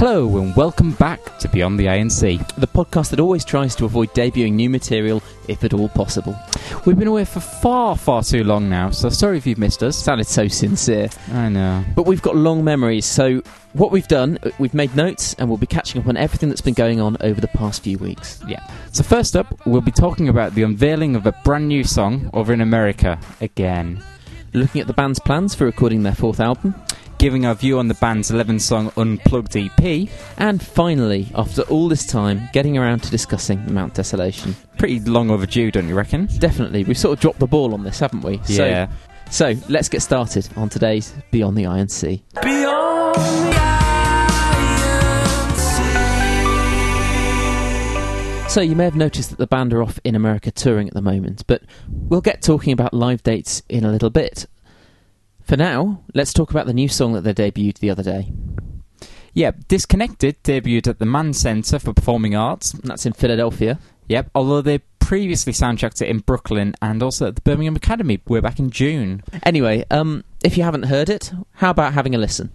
Hello and welcome back to Beyond the INC. the podcast that always tries to avoid debuting new material if at all possible. We've been away for far, far too long now, so sorry if you've missed us. Sounded so sincere. I know. But we've got long memories, so what we've done, uh, we've made notes and we'll be catching up on everything that's been going on over the past few weeks. Yeah. So first up, we'll be talking about the unveiling of a brand new song over in America again. Looking at the band's plans for recording their fourth album, Giving our view on the band's 11 song Unplugged EP. and finally, after all this time, getting around to discussing Mount Desolation. Pretty long overdue, don't you reckon? Definitely, we've sort of dropped the ball on this, haven't we? yeah. So, so let's get started on today's Beyond the Iron Sea. Beyond the INC. So you may have noticed that the band are off in America touring at the moment, but we'll get talking about live dates in a little bit. For now, let's talk about the new song that they debuted the other day. Yeah, Disconnected debuted at the Mann Center for Performing Arts. That's in Philadelphia. Yep, although they previously soundchecked it in Brooklyn and also at the Birmingham Academy way back in June. Anyway, um, if you haven't heard it, how about having a listen?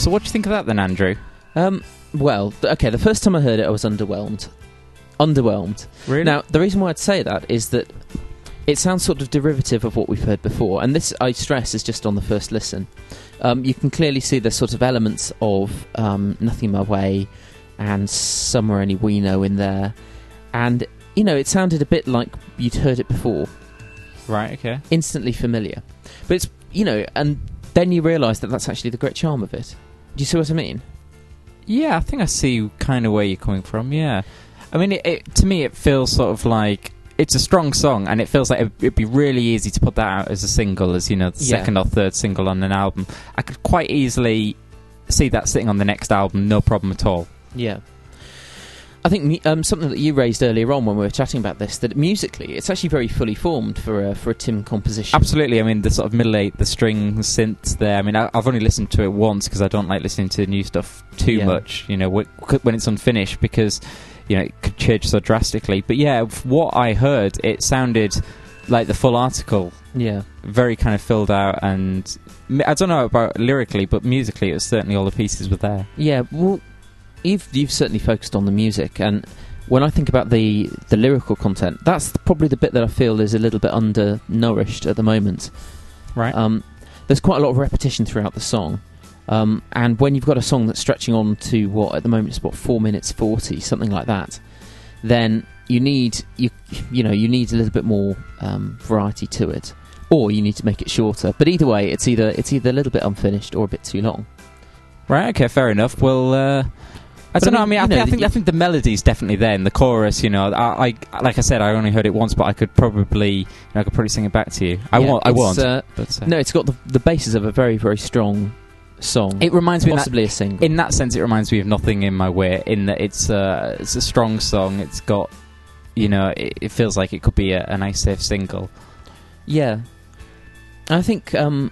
So what do you think of that then, Andrew? Um, well, th- okay, the first time I heard it, I was underwhelmed. Underwhelmed. Really? Now, the reason why I'd say that is that it sounds sort of derivative of what we've heard before, and this, I stress, is just on the first listen. Um, you can clearly see the sort of elements of um, Nothing My Way and Somewhere Only We Know in there, and, you know, it sounded a bit like you'd heard it before, right, okay. instantly familiar. But it's, you know, and then you realise that that's actually the great charm of it. Do you see what I mean? Yeah, I think I see kind of where you're coming from, yeah. I mean, it, it, to me, it feels sort of like it's a strong song, and it feels like it'd, it'd be really easy to put that out as a single, as you know, the Yeah. second or third single on an album. I could quite easily see that sitting on the next album, no problem at all. Yeah. I think um, something that you raised earlier on when we were chatting about this that musically it's actually very fully formed for a for a Tim composition. Absolutely. I mean, the sort of middle eight, the string synths there. I mean, I, I've only listened to it once because I don't like listening to new stuff too Yeah. much. You know, wh- when it's unfinished because you know it could change so drastically. But yeah, what I heard, it sounded like the full article, Yeah, very kind of filled out, and I don't know about lyrically, but musically, it was certainly all the pieces were there. yeah. Well, you've you've certainly focused on the music, and when I think about the the lyrical content, that's probably the bit that I feel is a little bit undernourished at the moment. Right. Um, there's quite a lot of repetition throughout the song. Um, and when you've got a song that's stretching on to what at the moment is about four minutes forty, something like that, then you need you you know you need a little bit more um, variety to it, or you need to make it shorter. But either way, it's either it's either a little bit unfinished or a bit too long. Right. Okay. Fair enough. Well, uh, I But don't I know. I mean, mean, I, you think, know, I think I think the melody's definitely there in the chorus. You know, I, I like I said, I only heard it once, but I could probably, you know, I could probably sing it back to you. I Yeah, won't. I won't. Uh, but uh, no, it's got the the basis of a very very strong song. it reminds me. That, possibly a single. in that sense, it reminds me of "Nothing in My Way." In that it's uh, it's a strong song. It's got, you know, it, it feels like it could be a, a nice safe single. Yeah. I think um,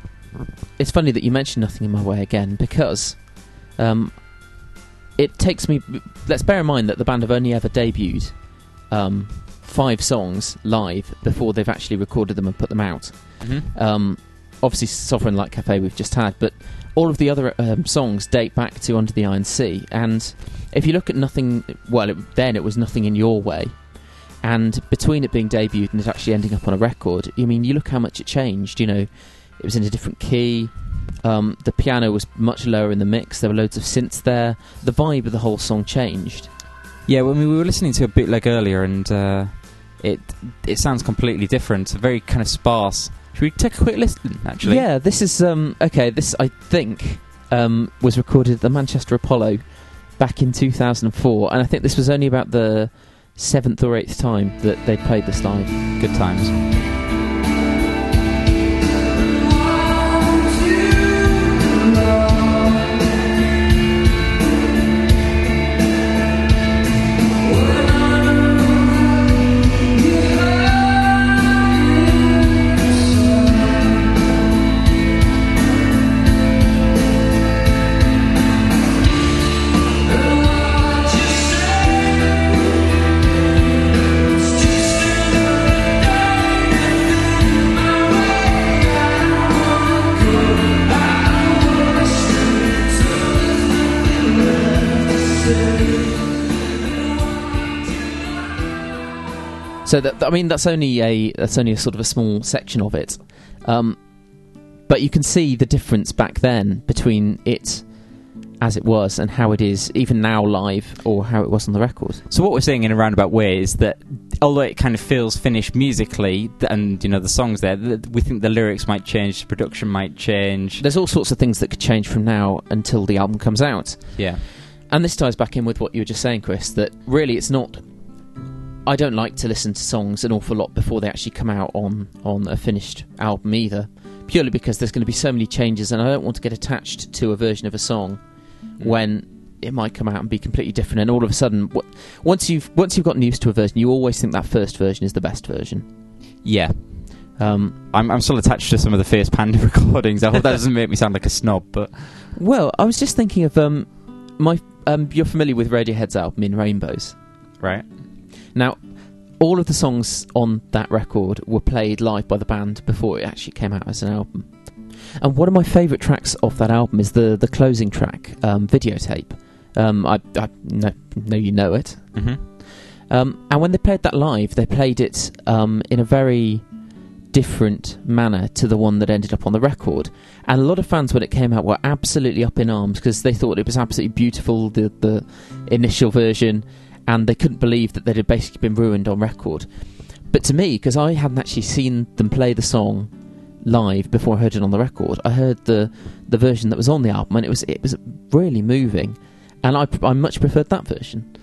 it's funny that you mentioned Nothing in My Way again because um, it takes me. Let's bear in mind that the band have only ever debuted um, five songs live before they've actually recorded them and put them out. Mm-hmm. Um, obviously, Sovereign Light Cafe we've just had, but all of the other um, songs date back to Under the Iron Sea. And if you look at Nothing, well, it, then it was Nothing in Your Way. And between it being debuted and it actually ending up on a record, I mean, you look how much it changed. You know, it was in a different key. Um, the piano was much lower in the mix. There were loads of synths there. The vibe of the whole song changed. Yeah, when we were listening to a bootleg earlier, and uh, it it sounds completely different. Very kind of sparse, Should we take a quick listen? Actually, Yeah, this is um okay. This I think um was recorded at the Manchester Apollo back in 2004, and I think this was only about the seventh or eighth time that they played this live. good times. So that I mean that's only a that's only a sort of a small section of it, um, but you can see the difference back then between it as it was and how it is even now live or how it was on the record. So what we're saying in a roundabout way is that although it kind of feels finished musically, and you know the songs there, th- we think the lyrics might change, the production might change. There's all sorts of things that could change from now until the album comes out. Yeah, And this ties back in with what you were just saying, Chris, that really it's not. I don't like to listen to songs an awful lot before they actually come out on, on a finished album either, purely because there's going to be so many changes, and I don't want to get attached to a version of a song when it might come out and be completely different. And all of a sudden, w- once you've once you've gotten used to a version, you always think that first version is the best version. yeah. Um, I'm, I'm still attached to some of the Fierce Panda recordings. I hope that doesn't make me sound like a snob, but well, I was just thinking of um, my. Um, you're familiar with Radiohead's album In Rainbows. right. Now, all of the songs on that record were played live by the band before it actually came out as an album. And one of my favourite tracks off that album is the the closing track, um, videotape. Um, I, I know, know you know it. hmm Um, and when they played that live, they played it um, in a very different manner to the one that ended up on the record. And a lot of fans, when it came out, were absolutely up in arms because they thought it was absolutely beautiful, the, the initial version, and they couldn't believe that they had basically been ruined on record. But to me, because I hadn't actually seen them play the song live before I heard it on the record, I heard the the version that was on the album, and it was it was really moving, and I I much preferred that version.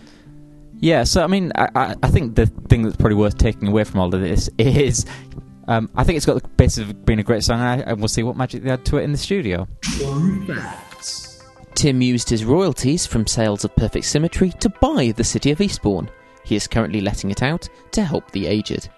Yeah, so I mean, I, I, I think the thing that's probably worth taking away from all of this is, um, I think it's got the basis of being a great song, and, I, and we'll see what magic they add to it in the studio. Tim used his royalties from sales of Perfect Symmetry to buy the city of Eastbourne. He is currently letting it out to help the aged.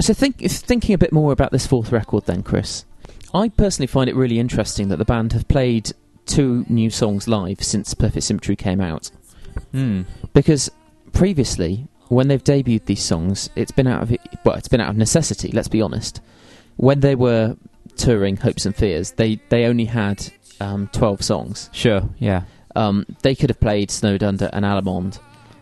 So, think, thinking a bit more about this fourth record, then, Chris, I personally find it really interesting that the band have played two new songs live since Perfect Symmetry came out. Hmm. Because previously, when they've debuted these songs, it's been out of well, it's been out of necessity. Let's be honest. When they were touring Hopes and Fears, they they only had um, twelve songs. Sure, yeah. Um, they could have played Snowed Under and Allemande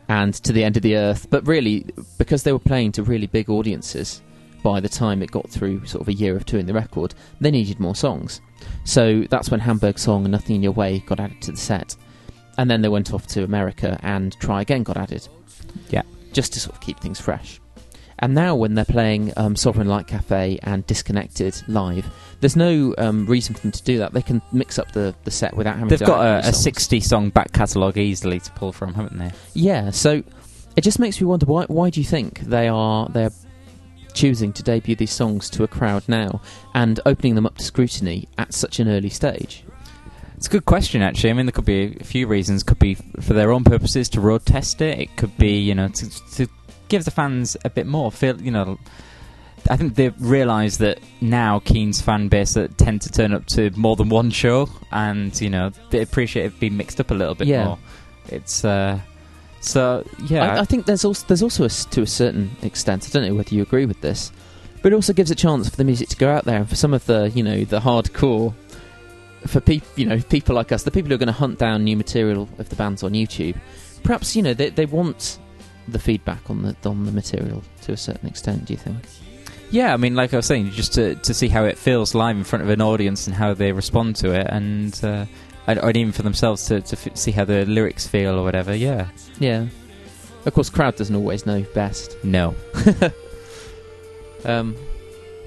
and To the End of the Earth, but really, because they were playing to really big audiences, by the time it got through sort of a year of touring the record, they needed more songs. So that's when Hamburg Song and Nothing in Your Way got added to the set. And then they went off to America and Try Again got added. Yeah. Just to sort of keep things fresh. And now, when they're playing um, Sovereign Light Cafe and Disconnected live, there's no um, reason for them to do that. They can mix up the, the set without having They've to got a, a 60 song back catalogue easily to pull from, haven't they? Yeah, so it just makes me wonder why why do you think they are they're choosing to debut these songs to a crowd now and opening them up to scrutiny at such an early stage? It's a good question, actually. I mean, there could be a few reasons. Could be for their own purposes to road test it. It could be, you know, to, to give the fans a bit more feel. You know, I think they realise that now Keane's fan base that tend to turn up to more than one show, and you know, they appreciate it being mixed up a little bit Yeah. more. It's uh, so yeah. I, I think there's also there's also a to a certain extent. I don't know whether you agree with this, but it also gives a chance for the music to go out there and for some of the you know the hardcore. For people, you know, people like us, the people who are going to hunt down new material of the band's on YouTube, perhaps you know they they want the feedback on the on the material to a certain extent. Do you think? Yeah, I mean, like I was saying, just to to see how it feels live in front of an audience and how they respond to it, and uh, and, and even for themselves to, to f- see how the lyrics feel or whatever. Yeah. Yeah. Of course, crowd doesn't always know best. No. Um,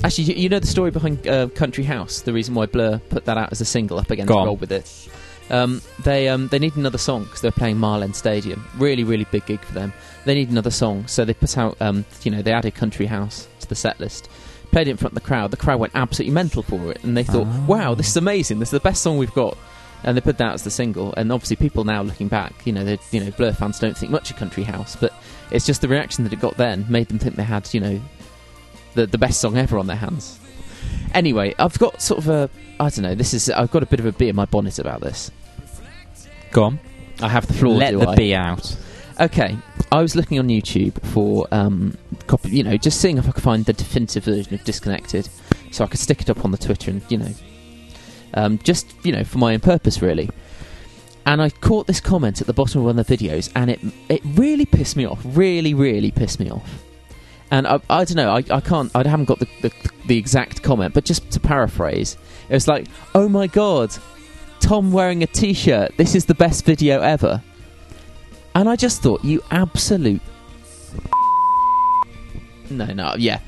actually, you, you know the story behind uh, Country House. The reason why Blur put that out as a single up against Go on. Roll with It. Um, they um, they need another song because they're playing Mile End Stadium. Really, really big gig for them. They need another song, so they put out. Um, you know, they added Country House to the set list. Played it in front of the crowd. The crowd went absolutely mental for it, and they thought, Oh. "Wow, this is amazing! This is the best song we've got." And they put that as the single. And obviously, people now looking back, you know, you know, Blur fans don't think much of Country House, but it's just the reaction that it got then made them think they had, you know, the the best song ever on their hands. Anyway, I've got sort of a I don't know. This is I've got a bit of a bee in my bonnet about this. Go on. I have the floor. Let the I? bee out. Okay, I was looking on YouTube for um, copy, you know, just seeing if I could find the definitive version of Disconnected, so I could stick it up on the Twitter and you know, um, just you know, for my own purpose, really. And I caught this comment at the bottom of one of the videos, and it it really pissed me off. Really, really pissed me off. And I, I don't know, I, I can't, I haven't got the, the the exact comment, but just to paraphrase, it was like, "Oh my god, Tom wearing a t-shirt. This is the best video ever." And I just thought, you absolute. No, no, yeah.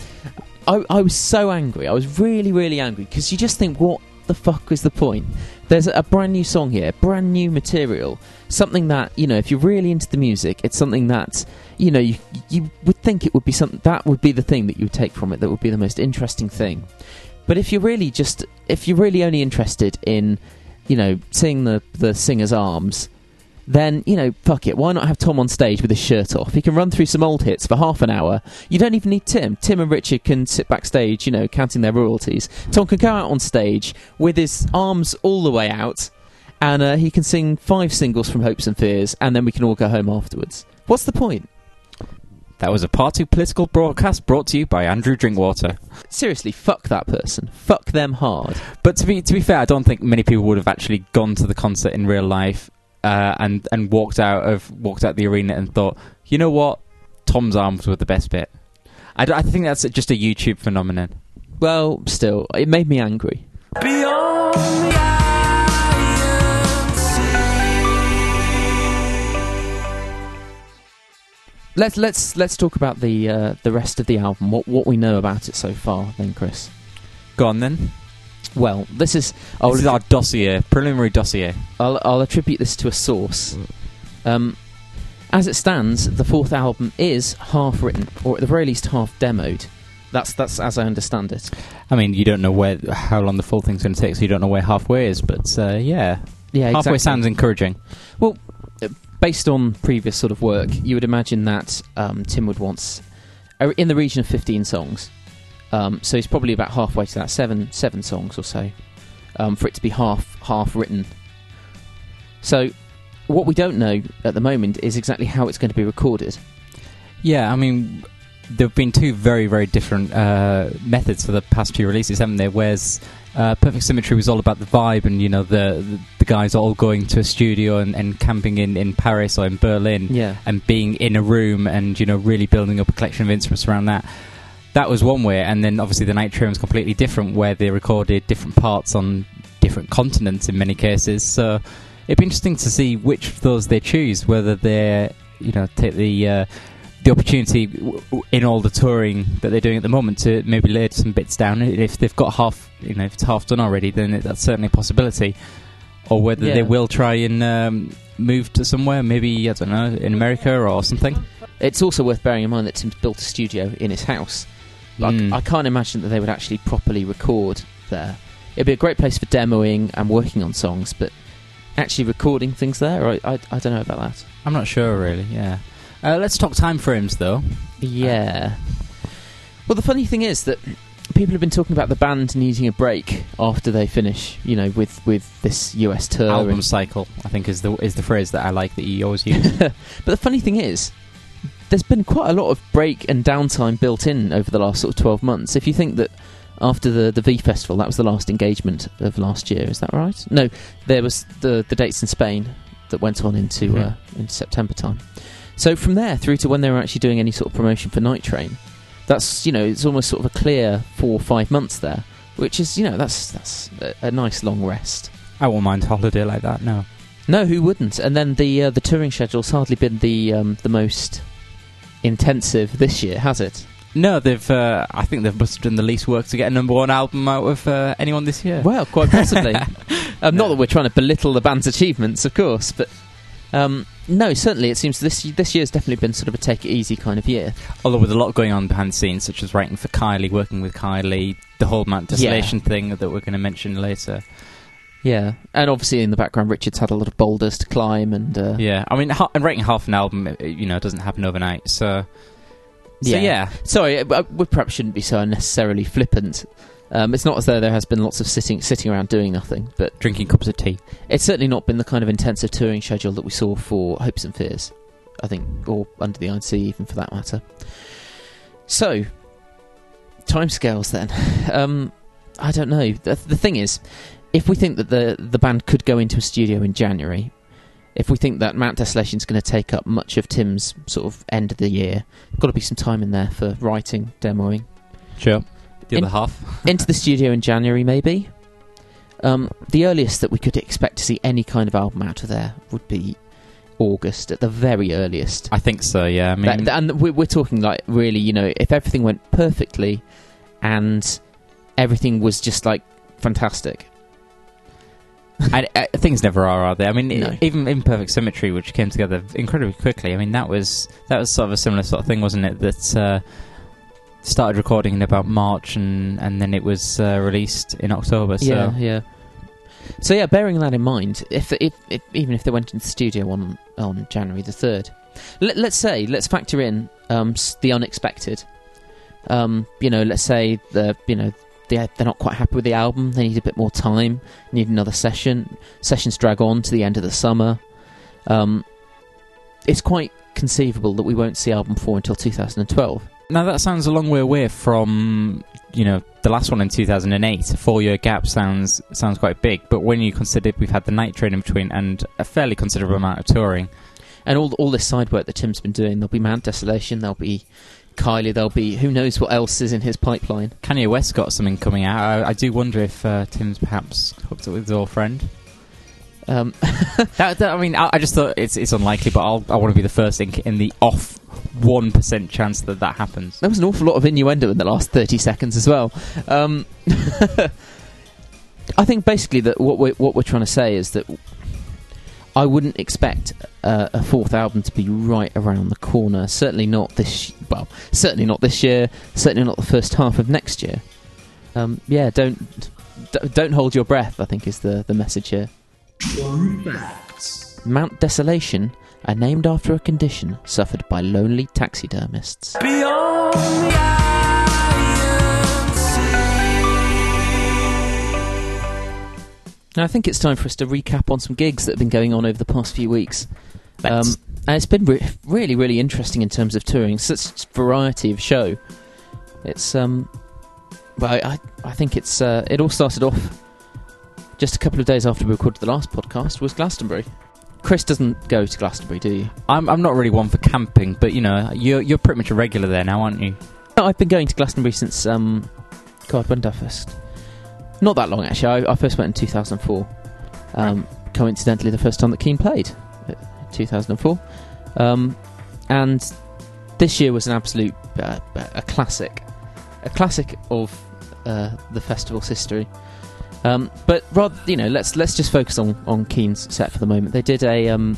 I, I was so angry. I was really, really angry because you just think, what the fuck was the point? There's a brand new song here, brand new material, something that you know. If you're really into the music, it's something that you know you you would think it would be something that would be the thing that you would take from it. That would be the most interesting thing. But if you're really just if you're really only interested in you know seeing the the singer's arms then you know, fuck it. Why not have Tom on stage with his shirt off? He can run through some old hits for half an hour. You don't even need Tim. Tim and Richard can sit backstage, you know, counting their royalties. Tom can go out on stage with his arms all the way out, and uh, he can sing five singles from Hopes and Fears, and then we can all go home afterwards. What's the point? That was a party political broadcast brought to you by Andrew Drinkwater. Seriously, fuck that person. Fuck them hard. But to be to be fair, I don't think many people would have actually gone to the concert in real life uh, and and walked out of walked out the arena and thought, you know what, Tom's arms were the best bit. I, I think that's just a YouTube phenomenon. Well, still, it made me angry. Beyond Let's let's let's talk about the uh, the rest of the album. What what we know about it so far, then, Chris. Go on then. Well, this is I'll, this is our dossier, preliminary dossier. I'll, I'll attribute this to a source. Um, as it stands, the fourth album is half written, or at the very least half demoed. That's that's as I understand it. I mean, you don't know where how long the full thing's going to take, so you don't know where halfway is. But uh, yeah, Yeah, halfway exactly. sounds encouraging. Well, based on previous sort of work, you would imagine that um, Tim would want in the region of fifteen songs. Um, so he's probably about halfway to that, seven seven songs or so, um, for it to be half half written. So, what we don't know at the moment is exactly how it's going to be recorded. Yeah, I mean, there have been two very, very different uh, methods for the past few releases, haven't there? Whereas uh, Perfect Symmetry was all about the vibe and, you know, the the, the guys all going to a studio and, and camping in, in Paris or in Berlin Yeah, and being in a room and, you know, really building up a collection of instruments around that. That was one way, and then obviously the Night Train was completely different, where they recorded different parts on different continents in many cases. So it'd be interesting to see which of those they choose, whether they, you know, take the uh, the opportunity w- w- in all the touring that they're doing at the moment to maybe lay some bits down. If they've got half, you know, if it's half done already, then it, that's certainly a possibility. Or whether Yeah. they will try and um, move to somewhere, maybe I don't know, in America or something. it's also worth bearing in mind that Tim's built a studio in his house. Like, Mm. I can't imagine that they would actually properly record there. It'd be a great place for demoing and working on songs, but actually recording things there, I, I, I don't know about that. I'm not sure, really. Yeah. Uh, let's talk time frames, though. Yeah. Well, the funny thing is that people have been talking about the band needing a break after they finish, you know, with, with this US tour. Album cycle, I think, is the is the phrase that I like that you always use. but the funny thing is, there's been quite a lot of break and downtime built in over the last sort of 12 months. If you think that after the, the V Festival, that was the last engagement of last year, is that right? No, there was the, the dates in Spain that went on into, Mhm. uh, into September time. So from there through to when they were actually doing any sort of promotion for Night Train, that's, you know, it's almost sort of a clear four or five months there, which is, you know, that's, that's a, a nice long rest. I won't mind a holiday like that. No. No, who wouldn't? And then the uh, the touring schedule's hardly been the um, the most intensive this year, has it? No, they've. Uh, I think they've must have done the least work to get a number one album out of uh, anyone this year. Well, quite possibly. um, Not that we're trying to belittle the band's achievements, of course, but um, no, certainly it seems this this year's definitely been sort of a take it easy kind of year. Although with a lot going on behind the scenes, such as writing for Kylie, working with Kylie, the whole Mount Desolation thing that we're going to mention later. Yeah, and obviously in the background, Richard's had a lot of boulders to climb, and uh, Yeah, I mean, ha- and writing half an album, uh, you know, doesn't happen overnight. So, so yeah, Sorry, uh, we perhaps shouldn't be so unnecessarily flippant. Um, it's not as though there has been lots of sitting sitting around doing nothing, but drinking cups of tea. it's certainly not been the kind of intensive touring schedule that we saw for Hopes and Fears, I think, or Under the Iron Sea even for that matter. So, timescales then. Um, I don't know. The, the thing is, if we think that the the band could go into a studio in January, if we think that Mount Desolation is going to take up much of Tim's sort of end of the year, got to be some time in there for writing, demoing Sure. The In- other half. into the studio in January, maybe. Um, the earliest that we could expect to see any kind of album out of there would be August at the very earliest. I think so. Yeah. I mean, That- and we're, we're talking like really, you know, if everything went perfectly and everything was just like fantastic. and, I, things never are, are they? I mean, No. i- even Imperfect Symmetry, which came together incredibly quickly. I mean, that was that was sort of a similar sort of thing, wasn't it? That uh, started recording in about March, and and then it was uh, released in October. So Yeah, yeah. So yeah, bearing that in mind, if, if, if even if they went into the studio on on January the third, let, let's say let's factor in um, the unexpected. Um, you know, let's say the you know they they're not quite happy with the album. They need a bit more time. Need another session. Sessions drag on to the end of the summer. Um, it's quite conceivable that we won't see album four until 2012. Now that sounds a long way away from you know the last one in 2008. A four-year gap sounds sounds quite big, but when you consider we've had the Night Train in between and a fairly considerable amount of touring, and all all this side work that Tim's been doing. There'll be Mount Desolation. There'll be Kylie. There'll be who knows what else is in his pipeline. Kanye West got something coming out. I, I do wonder if uh, Tim's perhaps hooked up with his old friend. Um, That, that- I mean, I, I just thought it's it's unlikely, but I'll, I want to be the first in, in the off one percent chance that that happens. there was an awful lot of innuendo in the last thirty seconds as well. Um, I think basically that what we're what we're trying to say is that I wouldn't expect uh, a fourth album to be right around the corner. Certainly not this. Well, certainly not this year. Certainly not the first half of next year. Um, yeah, don't d- don't hold your breath. I think is the the message here. Mount Desolation are named after a condition suffered by lonely taxidermists. Now, I think it's time for us to recap on some gigs that have been going on over the past few weeks. Um, and it's been re- really, really interesting in terms of touring. Such variety of show. It's um, well, I, I think it's uh, it all started off just a couple of days after we recorded the last podcast was Glastonbury. Chris doesn't go to Glastonbury, do you? I'm I'm not really one for camping, but you know, you're you're pretty much a regular there now, aren't you? No, I've been going to Glastonbury since um, God, when did I first? Not that long actually. I, I first went in 2004. Um, Coincidentally, the first time that Keane played, uh, 2004. Um, and this year was an absolute uh, a classic, a classic of uh, the festival's history. Um, but rather, you know, let's let's just focus on on Keane's set for the moment. They did a um,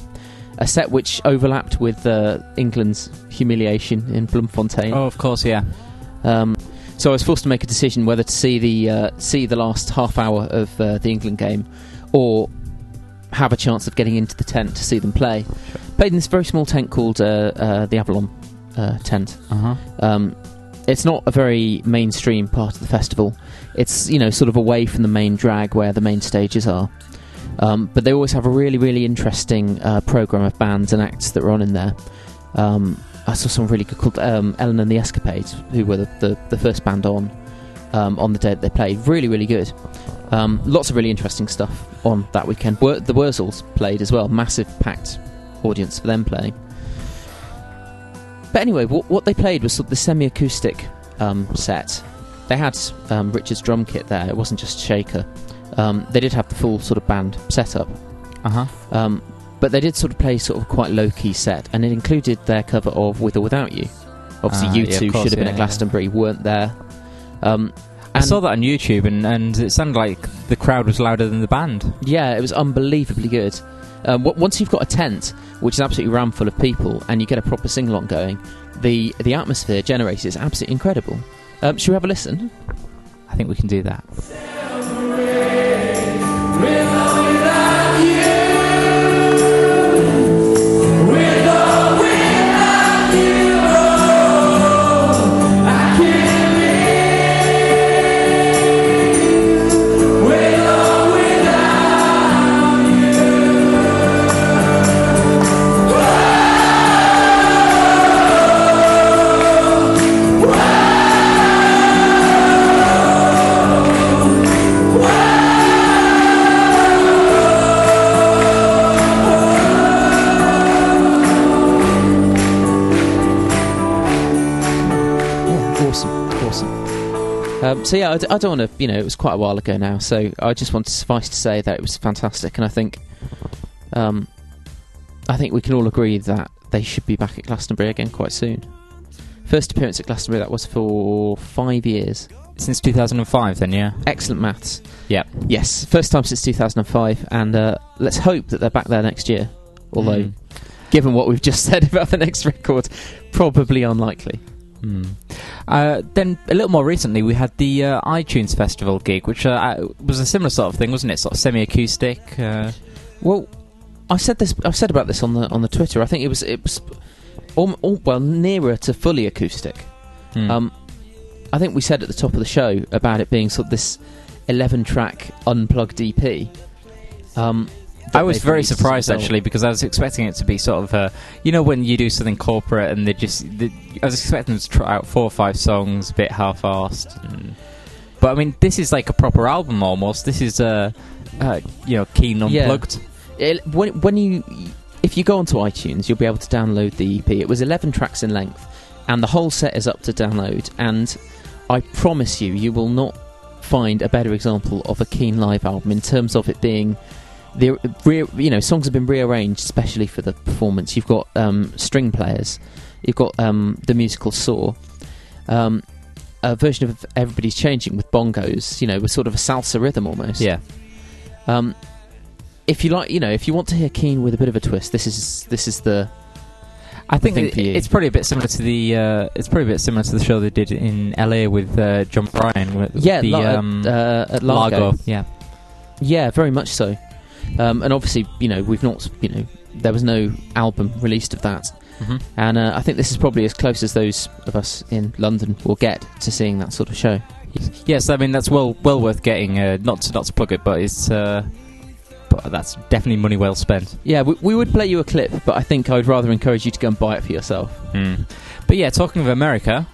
a set which overlapped with uh, England's humiliation in Bloemfontein. Oh, of course, yeah. Um, so I was forced to make a decision whether to see the uh, see the last half hour of uh, the England game, or have a chance of getting into the tent to see them play. Played in this very small tent called uh, uh, the Avalon uh, tent. Uh huh. Um, it's not a very mainstream part of the festival. It's you know sort of away from the main drag where the main stages are. Um, but they always have a really really interesting uh, program of bands and acts that are on in there. Um, I saw some really good called um, Ellen and the Escapades, who were the, the, the first band on um, on the day that they played. Really really good. Um, lots of really interesting stuff on that weekend. The Wurzels played as well. Massive packed audience for them playing. But anyway, what, what they played was sort of the semi-acoustic um, set. They had um, Richard's drum kit there. It wasn't just Shaker. Um, they did have the full sort of band setup, Uh huh. um, but they did sort of play sort of quite low key set, and it included their cover of "With or Without You." Obviously, Ah, you yeah, two course, should have been yeah, at yeah. Glastonbury, weren't there. Um, I saw that on YouTube, and, and it sounded like the crowd was louder than the band. Yeah, it was unbelievably good. Um, once you've got a tent, which is absolutely rammed full of people, and you get a proper sing along going, the the atmosphere generated is absolutely incredible. Um, should we have a listen? I think we can do that. So yeah, I, d- I don't want to. You know, it was quite a while ago now, so I just want to suffice to say that it was fantastic, and I think, um, I think we can all agree that they should be back at Glastonbury again quite soon. First appearance at Glastonbury that was for five years. Since 2005, then, yeah. Excellent maths. Yep. Yes, first time since 2005, and uh, let's hope that they're back there next year. Although, Mm. given what we've just said about the next record, probably unlikely. Hmm. Uh, then a little more recently, we had the uh, iTunes Festival gig, which uh, was a similar sort of thing, wasn't it? Sort of semi-acoustic. Uh, Well, I said this. I've said about this on the on the Twitter. I think it was it was, al- al- well nearer to fully acoustic. hmm. Um, I think we said at the top of the show about it being sort of this eleven-track unplugged EP. Um, I was very a surprised actually because I was expecting it to be sort of, uh, you know, when you do something corporate and they just, they, I was expecting them to try out four or five songs, a bit half-assed. And, but I mean, this is like a proper album almost. This is, uh, uh, you know, Keane Yeah. Unplugged. It, when, when you if you go onto iTunes, you'll be able to download the EP. It was 11 tracks in length, and the whole set is up to download. And I promise you, you will not find a better example of a Keane live album in terms of it being the re- you know songs have been rearranged especially for the performance. You've got um, string players, you've got um, the musical saw. Um, a version of Everybody's Changing with bongos, you know, with sort of a salsa rhythm almost. Yeah. Um, if you like, you know, if you want to hear Keane with a bit of a twist, this is this is the I think thing it- for you. it's probably a bit similar to the. Uh, it's probably a bit similar to the show they did in LA with uh, Jon Brion. With yeah the la- at, um, uh, at Largo. Yeah, Yeah, very much so. Um, and obviously, you know, we've not, you know, there was no album released of that, hmm and uh, I think this is probably as close as those of us in London will get to seeing that sort of show. yes. I mean that's well well worth getting. Uh, not to not to plug it, but it's. Uh, but that's definitely money well spent. Yeah, we, we would play you a clip, but I think I would rather encourage you to go and buy it for yourself. Hmm. But yeah, talking of America,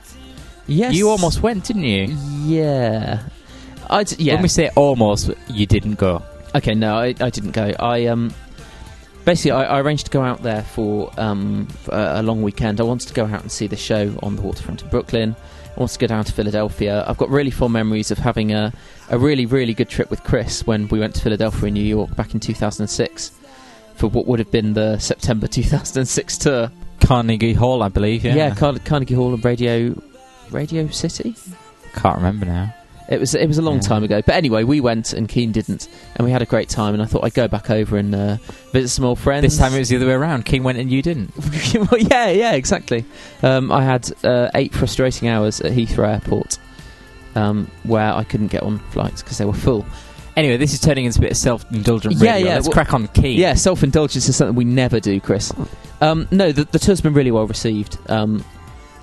Yes, you almost went, didn't you? Yeah, I yeah. When we say almost, you didn't go. Okay, no, I, I didn't go. I um basically I, I arranged to go out there for um for a, a long weekend. I wanted to go out and see the show on the waterfront in Brooklyn. I wanted to go down to Philadelphia. I've got really fond memories of having a a really really good trip with Chris when we went to Philadelphia in New York back in 2006 for what would have been the September 2006 tour. Carnegie Hall, I believe. Yeah, Yeah, Car- Carnegie Hall and Radio Radio City. can't remember now. It was it was a long Yeah. time ago, but anyway, we went and Keane didn't, and we had a great time. And I thought I'd go back over and uh, visit some old friends. This time it was the other way around. Keane went and you didn't. well, yeah, yeah, exactly. Um, I had uh, eight frustrating hours at Heathrow Airport, um, where I couldn't get on flights because they were full. Anyway, this is turning into a bit of self-indulgent. Yeah, yeah, Let's well- crack on, Keen. Yeah, self indulgence is something we never do, Chris. Um, no, the, the tour's been really well received. Um,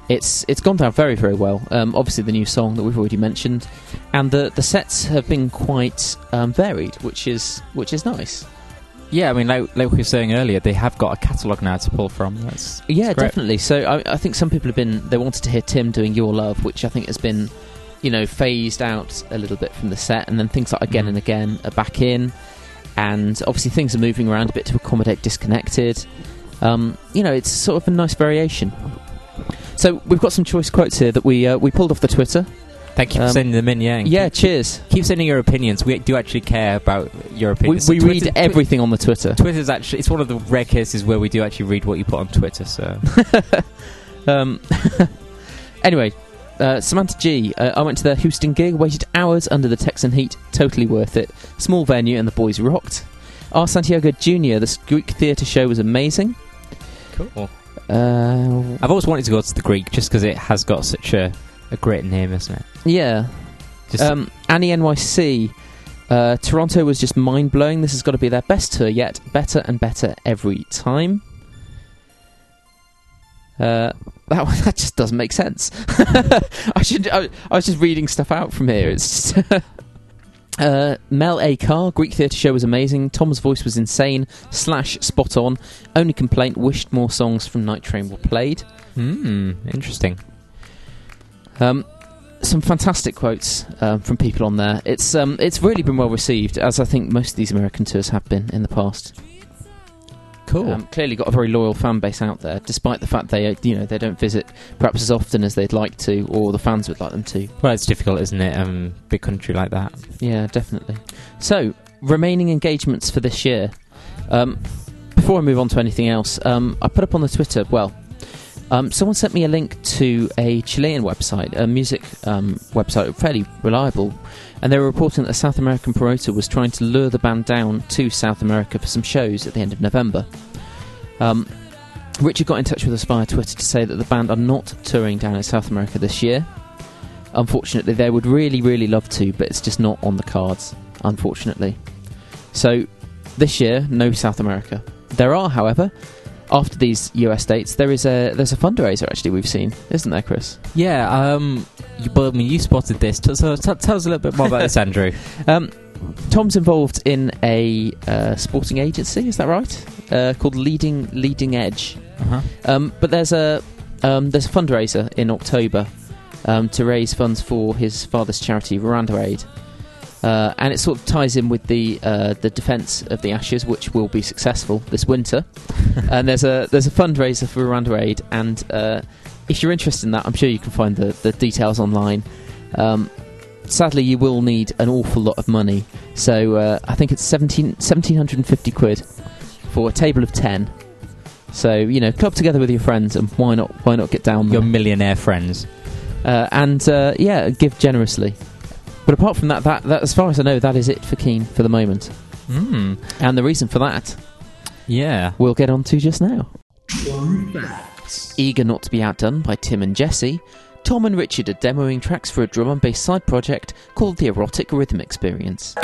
it's it's gone down very very well. Um, obviously, the new song that we've already mentioned, and the the sets have been quite um, varied, which is which is nice. Yeah, I mean, like, like we were saying earlier, they have got a catalogue now to pull from. That's Yeah, great. definitely. So I, I think some people have been they wanted to hear Tim doing Your Love, which I think has been, you know, phased out a little bit from the set, and then things like Again Mhm. and Again are back in, and obviously things are moving around a bit to accommodate Disconnected. Um, you know, it's sort of a nice variation. So we've got some choice quotes here that we uh, we pulled off the Twitter. Thank you for Um, sending them in. Yeah. and Yeah, Keep, cheers. keep sending your opinions. We do actually care about your opinions. we read Twitter- everything on the Twitter. Twitter's actually it's one of the rare cases where we do actually read what you put on Twitter. So Um, anyway, uh, Samantha G. Uh, I went to their Houston gig, waited hours under the Texan heat, totally worth it. Small venue and the boys rocked. R. Santiago Jr. The Greek theatre show was amazing. cool. Uh, I've always wanted to go to the Greek just because it has got such a, a great name, isn't it? yeah. Just Um, Annie NYC. Uh, Toronto was just mind blowing. This has got to be their best tour yet. Better and better every time. Uh, that one- that just doesn't make sense. I should. I, I was just reading stuff out from here. It's just uh, Mel A. Carr Greek theatre show was amazing. Tom's voice was insane slash spot on. Only complaint: wished more songs from Night Train were played. hmm, interesting. Um, some fantastic quotes um, from people on there. It's um, it's really been well received, as I think most of these American tours have been in the past. Cool. Um, clearly, got a very loyal fan base out there, despite the fact they uh, you know they don't visit perhaps as often as they'd like to, or the fans would like them to. well, it's difficult, isn't it? Um, big country like that. Yeah, definitely. So, remaining engagements for this year. Um, before I move on to anything else, um, I put up on the Twitter. Well, um, someone sent me a link to a Chilean website, a music um, website, fairly reliable, and they were reporting that a South American promoter was trying to lure the band down to South America for some shows at the end of November. Um, Richard got in touch with us via Twitter to say that the band are not touring down in South America this year. Unfortunately, they would really, really love to, but it's just not on the cards, unfortunately. So, this year, no South America. There are, however, after these US dates, there is a there's a fundraiser actually we've seen, isn't there, Chris? Yeah. Um, you, but I mean, you spotted this. T- So t- tell us a little bit more about this, Andrew. Um, Tom's involved in a uh, sporting agency, is that right? Uh, called Leading Leading Edge. Uh-huh. Um, but there's a um, there's a fundraiser in October um, to raise funds for his father's charity, Veranda Aid, uh, and it sort of ties in with the uh, the defence of the Ashes, which will be successful this winter. and there's a there's a fundraiser for Veranda Aid, and uh, if you're interested in that, I'm sure you can find the, the details online. Um, sadly, you will need an awful lot of money, so uh, I think it's 17, 1750 quid for a table of ten. So you know, club together with your friends, and why not? Why not get down Your there? millionaire friends. Uh, and uh, yeah, give generously. But apart from that, that, that, as far as I know, that is it for Keane for the moment. Hmm. And the reason for that, Yeah. we'll get on to just now. Eager not to be outdone by Tim and Jesse, Tom and Richard are demoing tracks for a drum and bass side project called the Erotic Rhythm Experience.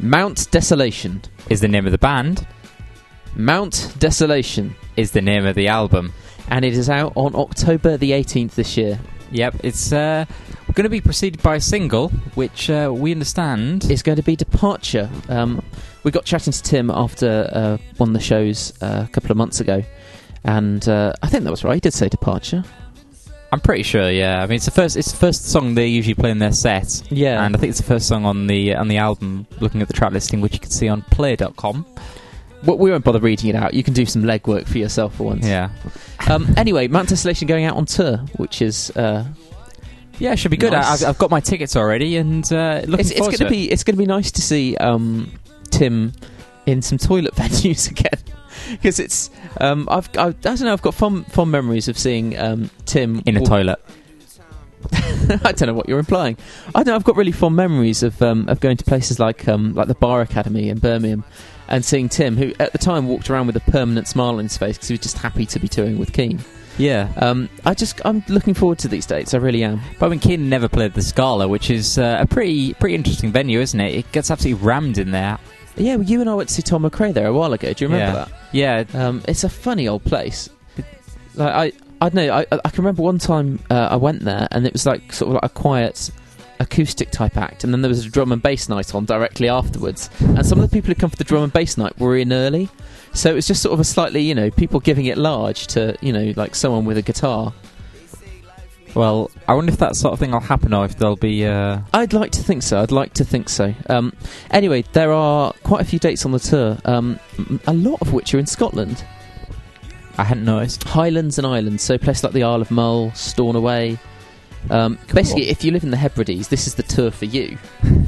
Mount Desolation. Is the name of the band? Mount Desolation. Is the name of the album? And it is out on October the 18th this year. Yep. It's uh, going to be preceded by a single, which uh, we understand. is going to be Departure. Um, we got chatting to Tim after uh, one of the shows uh, a couple of months ago, and uh, I think that was right. He did say Departure. I'm pretty sure. Yeah. I mean, it's the first. It's the first song they usually play in their set. Yeah, And I think it's the first song on the on the album. Looking at the track listing, which you can see on Play.com. Well, we won't bother reading it out. You can do some legwork for yourself for once. Yeah, Um, anyway, Mount Desolation going out on tour, which is uh, yeah, it should be good. Nice. I, I've, I've got my tickets already, and uh, looking it's, it's going to be it's going to be nice to see um, Tim in some toilet venues again. Because it's, um, I've, I, I don't know, I've got fond, fond memories of seeing um, Tim in a toilet. I don't know what you're implying. I know I've got really fond memories of um, of going to places like um, like the Bar Academy in Birmingham and seeing Tim, who at the time walked around with a permanent smile on his face because he was just happy to be touring with Keane. Yeah, Um, I just I'm looking forward to these dates. I really am. but I mean, Keenan never played the Scala, which is uh, a pretty pretty interesting venue, isn't it? It gets absolutely rammed in there. Yeah, well, you and I went to see Tom McRae there a while ago. Do you remember Yeah. that? Yeah, Um, it's a funny old place. Like I, I don't know. I, I can remember one time uh, I went there and it was like sort of like a quiet acoustic type act, and then there was a drum and bass night on directly afterwards. And some of the people who come for the drum and bass night were in early, so it was just sort of a slightly, you know, people giving it large to, you know, like someone with a guitar. Well, I wonder if that sort of thing will happen or if there'll be. Uh, I'd like to think so. I'd like to think so. Um, anyway, there are quite a few dates on the tour, um, a lot of which are in Scotland. I hadn't noticed. Highlands and islands, so places like the Isle of Mull, Stornoway. Um, Basically, if you live in the Hebrides, this is the tour for you.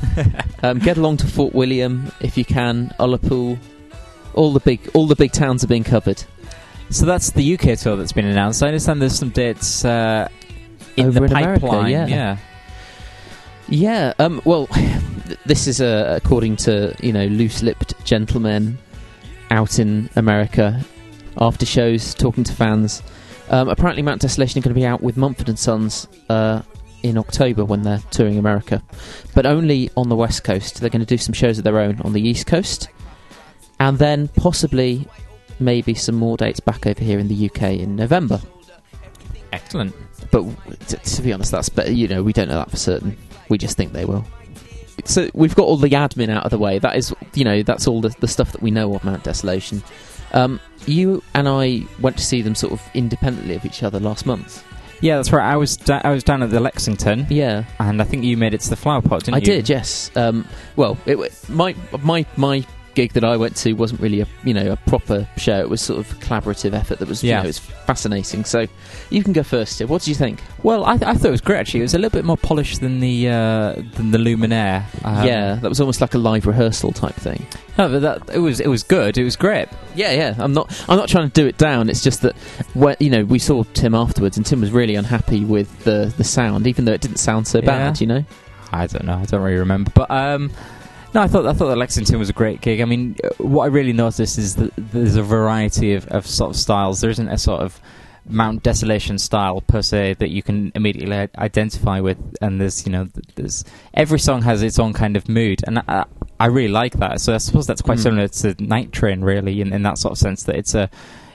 um, get along to Fort William if you can, Ullapool. All the big, all the big towns are being covered. So that's the UK tour that's been announced. I understand there's some dates uh, in Over the in America, pipeline. yeah. yeah. Yeah. Um, well, this is uh, according to you know loose-lipped gentlemen out in America after shows talking to fans. Um, apparently, Mount Desolation are going to be out with Mumford and Sons uh, in October when they're touring America, but only on the West Coast. They're going to do some shows of their own on the East Coast, and then possibly maybe some more dates back over here in the UK in November. Excellent. But w- t- to be honest, that's but you know we don't know that for certain. We just think they will. So we've got all the admin out of the way. That is, you know, that's all the, the stuff that we know of Mount Desolation. Um, you and I went to see them sort of independently of each other last month. Yeah, that's right. I was da- I was down at the Lexington, Yeah, and I think you made it to the Flower Pot, didn't you? I you? did. Yes. Um, well, it, my my my gig that I went to wasn't really a you know a proper show. It was sort of a collaborative effort that was you Yeah. know it was fascinating. So you can go first. What did you think? Well, I, th- I thought it was great. Actually, it was a little bit more polished than the uh, than the Luminaire. Um, yeah, that was almost like a live rehearsal type thing. no, but that it was it was good. It was great. Yeah, yeah. I'm not. I'm not trying to do it down. It's just that, when, you know, we saw Tim afterwards, and Tim was really unhappy with the the sound, even though it didn't sound so Yeah. bad. You know. I don't know. I don't really remember. But um, no, I thought I thought that Lexington was a great gig. I mean, uh, what I really noticed is that there's a variety of, of sort of styles. There isn't a sort of Mount Desolation style per se that you can immediately identify with. And there's you know there's every song has its own kind of mood, and I, I really like that. So I suppose that's quite Mm. similar to Night Train, really, in, in that sort of sense that it's a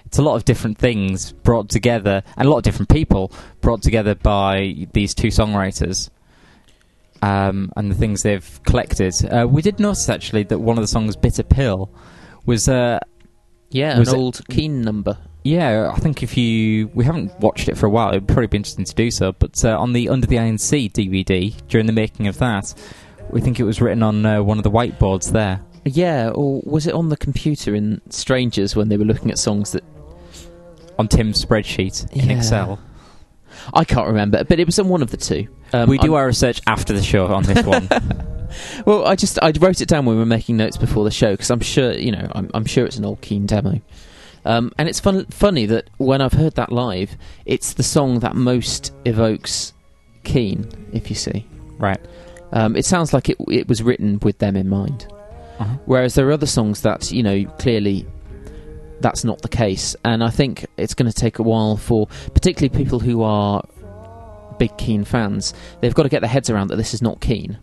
it's a lot of different things brought together and a lot of different people brought together by these two songwriters um, and the things they've collected. Uh, we did notice actually that one of the songs, "Bitter Pill," was uh, Yeah, Was an it- old Keane number. yeah. I think if you we haven't watched it for a while, it'd probably be interesting to do so. But uh, on the Under the Iron Sea DVD, during the making of that, we think it was written on uh, one of the whiteboards there. Yeah, or was it on the computer in Strangers when they were looking at songs that On Tim's spreadsheet in Yeah. Excel. I can't remember, but it was on one of the two. Um, we do I'm- our research after the show on this one. Well, I just I wrote it down when we were making notes before the show because I'm sure you know I'm, I'm sure it's an old Keane demo, um, and it's fun, funny that when I've heard that live, it's the song that most evokes Keane. If you see, right. um, it sounds like it it was written with them in mind. Uh-huh. Whereas there are other songs that you know clearly that's not the case, and I think it's going to take a while for particularly people who are big Keane fans. They've got to get their heads around that this is not Keane.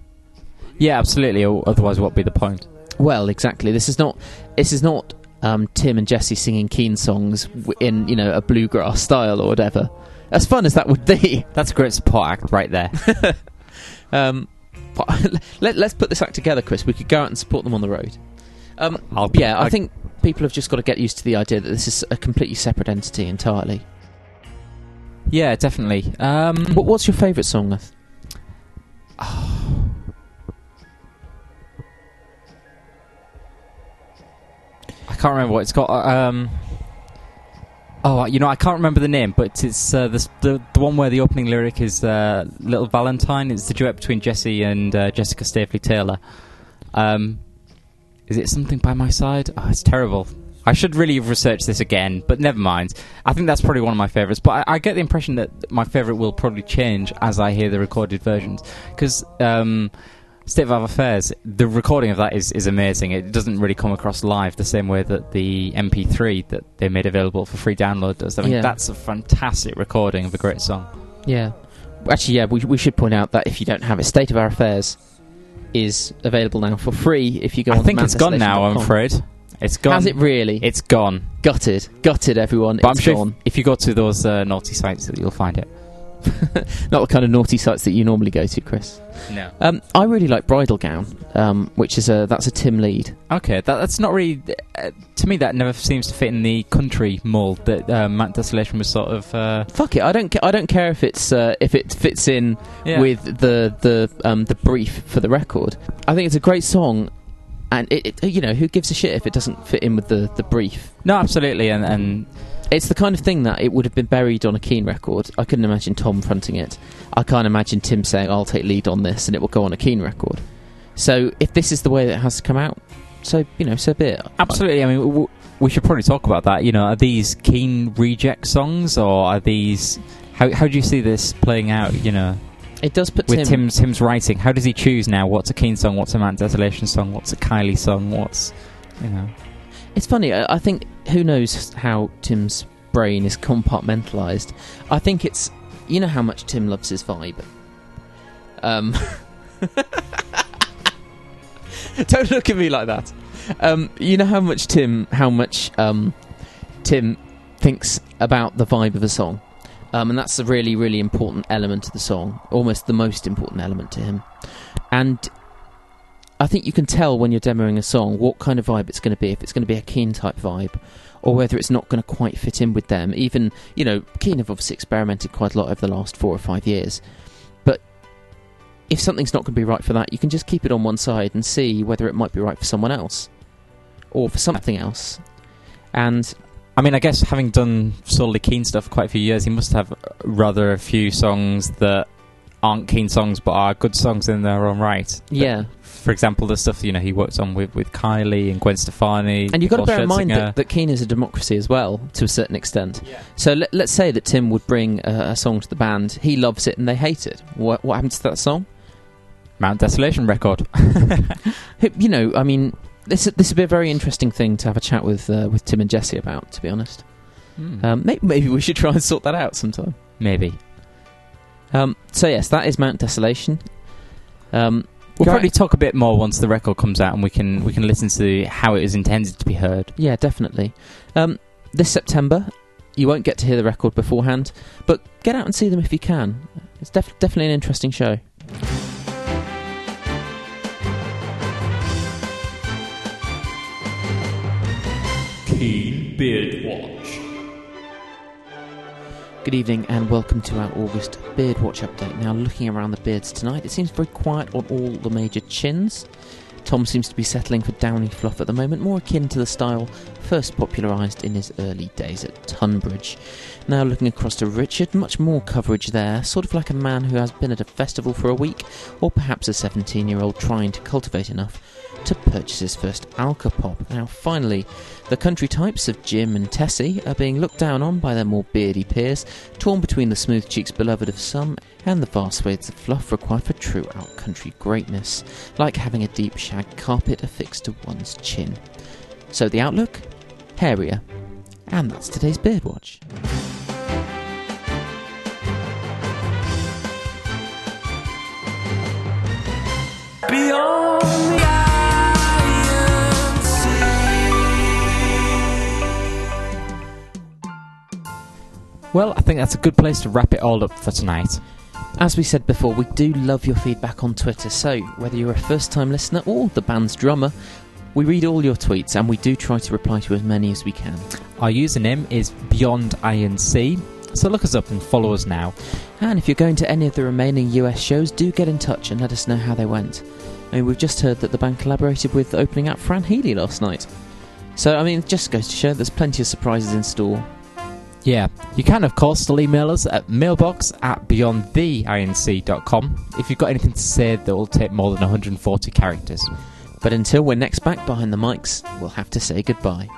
Yeah, absolutely. Otherwise, what would be the point? Well, exactly. This is not. This is not um, Tim and Jesse singing Keane songs in you know a bluegrass style or whatever. As fun as that would be. That's a great support act right there. Um, let, let's put this act together, Chris. We could go out and support them on the road. Um, I'll yeah, I, I- think people have just got to get used to the idea that this is a completely separate entity entirely. Yeah, definitely. Um, What, what's your favourite song? Nath? I can't remember what it's got. uh, Um, oh, you know, I can't remember the name, but it's uh, the, the the one where the opening lyric is uh, "Little Valentine." It's the duet between Jesse and uh, Jessica Staveley Taylor. Um, is it something by my side? Oh, it's terrible. I should really have researched this again, but never mind. I think that's probably one of my favourites. But I, I get the impression that my favourite will probably change as I hear the recorded versions because. Um, State of Affairs, the recording of that is, is amazing. It doesn't really come across live the same way that the MP3 that they made available for free download does. I mean, Yeah. that's a fantastic recording of a great song. Yeah. Actually, yeah, we, we should point out that if you don't have it, State of Our Affairs is available now for free if you go I on think it's gone now, I'm afraid. It's gone. Has it really? It's gone. gutted. Gutted, everyone. But it's I'm sure gone. if, if you go to those uh, naughty sites, that you'll find it. Not the kind of naughty sites that you normally go to, Chris. No. Um, I really like Bridal Gown, um, which is a that's a Tim lead. Okay, that, that's not really. Uh, to me, that never seems to fit in the country mold that uh, Mount Desolation was sort of. Uh, Fuck it, I don't ca- I don't care if it's uh, if it fits in yeah. with the the um, the brief for the record. I think it's a great song, and it, it you know who gives a shit if it doesn't fit in with the the brief. No, absolutely, and, and It's the kind of thing that it would have been buried on a Keane record. I couldn't imagine Tom fronting it. I can't imagine Tim saying, "I'll take lead on this," and it will go on a Keane record. So if this is the way that it has to come out, so you know, so be it. absolutely. I mean, w- we should probably talk about that. You know, are these Keane reject songs, or are these? How how do you see this playing out? You know, It does put with Tim. Tim's Tim's writing, how does he choose now? What's a Keane song? What's a Mount Desolation song? What's a Kylie song? What's you know? It's funny. I, I think who knows how Tim's brain is compartmentalized. I think it's you know how much Tim loves his vibe. Um, don't look at me like that. Um, you know how much Tim, how much um, Tim thinks about the vibe of a song, um, and that's a really, really important element of the song. Almost the most important element to him, and I think you can tell when you're demoing a song what kind of vibe it's going to be. If it's going to be a Keane type vibe, or whether it's not going to quite fit in with them. Even you know, Keane have obviously experimented quite a lot over the last four or five years, but if something's not going to be right for that, you can just keep it on one side and see whether it might be right for someone else, or for something else. And I mean, I guess having done solely Keane stuff for quite a few years, he must have rather a few songs that aren't Keane songs but are good songs in their own right. yeah, For example, the stuff you know he worked on with, with Kylie and Gwen Stefani. and you've got to bear in mind that, that Keane is a democracy as well, to a certain extent. Yeah. So let, let's say that Tim would bring a, a song to the band, he loves it and they hate it. What, what happens to that song? Mount Desolation record. You know, I mean, this this would be a very interesting thing to have a chat with uh, with Tim and Jesse about. To be honest, Hmm. um, maybe, maybe we should try and sort that out sometime. Maybe Um, so yes, that is Mount Desolation. Um, we'll Go- probably talk a bit more once the record comes out and we can we can listen to how it is intended to be heard. yeah, definitely. Um, this September, you won't get to hear the record beforehand, but get out and see them if you can. It's def- definitely an interesting show. Keane Beard Watch. Good evening and welcome to our August Beard Watch update. Now, looking around the beards tonight, it seems very quiet on all the major chins. Tom seems to be settling for downy fluff at the moment, more akin to the style first popularised in his early days at Tunbridge. Now, looking across to Richard, much more coverage there, sort of like a man who has been at a festival for a week, or perhaps a 17 year old trying to cultivate enough to purchase his first Alcopop. Now, finally, the country types of Jim and Tessie are being looked down on by their more beardy peers, torn between the smooth cheeks beloved of some and the vast swathes of fluff required for true out-country greatness, like having a deep shag carpet affixed to one's chin. So the outlook? Hairier. And that's today's Beard Watch. Beyond the Well, I think that's a good place to wrap it all up for tonight. As we said before, we do love your feedback on Twitter, so whether you're a first time listener or the band's drummer, we read all your tweets and we do try to reply to as many as we can. Our username is Beyond Iron Sea, so look us up and follow us now. And if you're going to any of the remaining US shows, do get in touch and let us know how they went. I mean, we've just heard that the band collaborated with opening act Fran Healy last night. So, I mean, it just goes to show there's plenty of surprises in store. Yeah, you can of course still email us at mailbox at beyondtheinc.com if you've got anything to say that will take more than 140 characters. But until we're next back behind the mics, we'll have to say goodbye.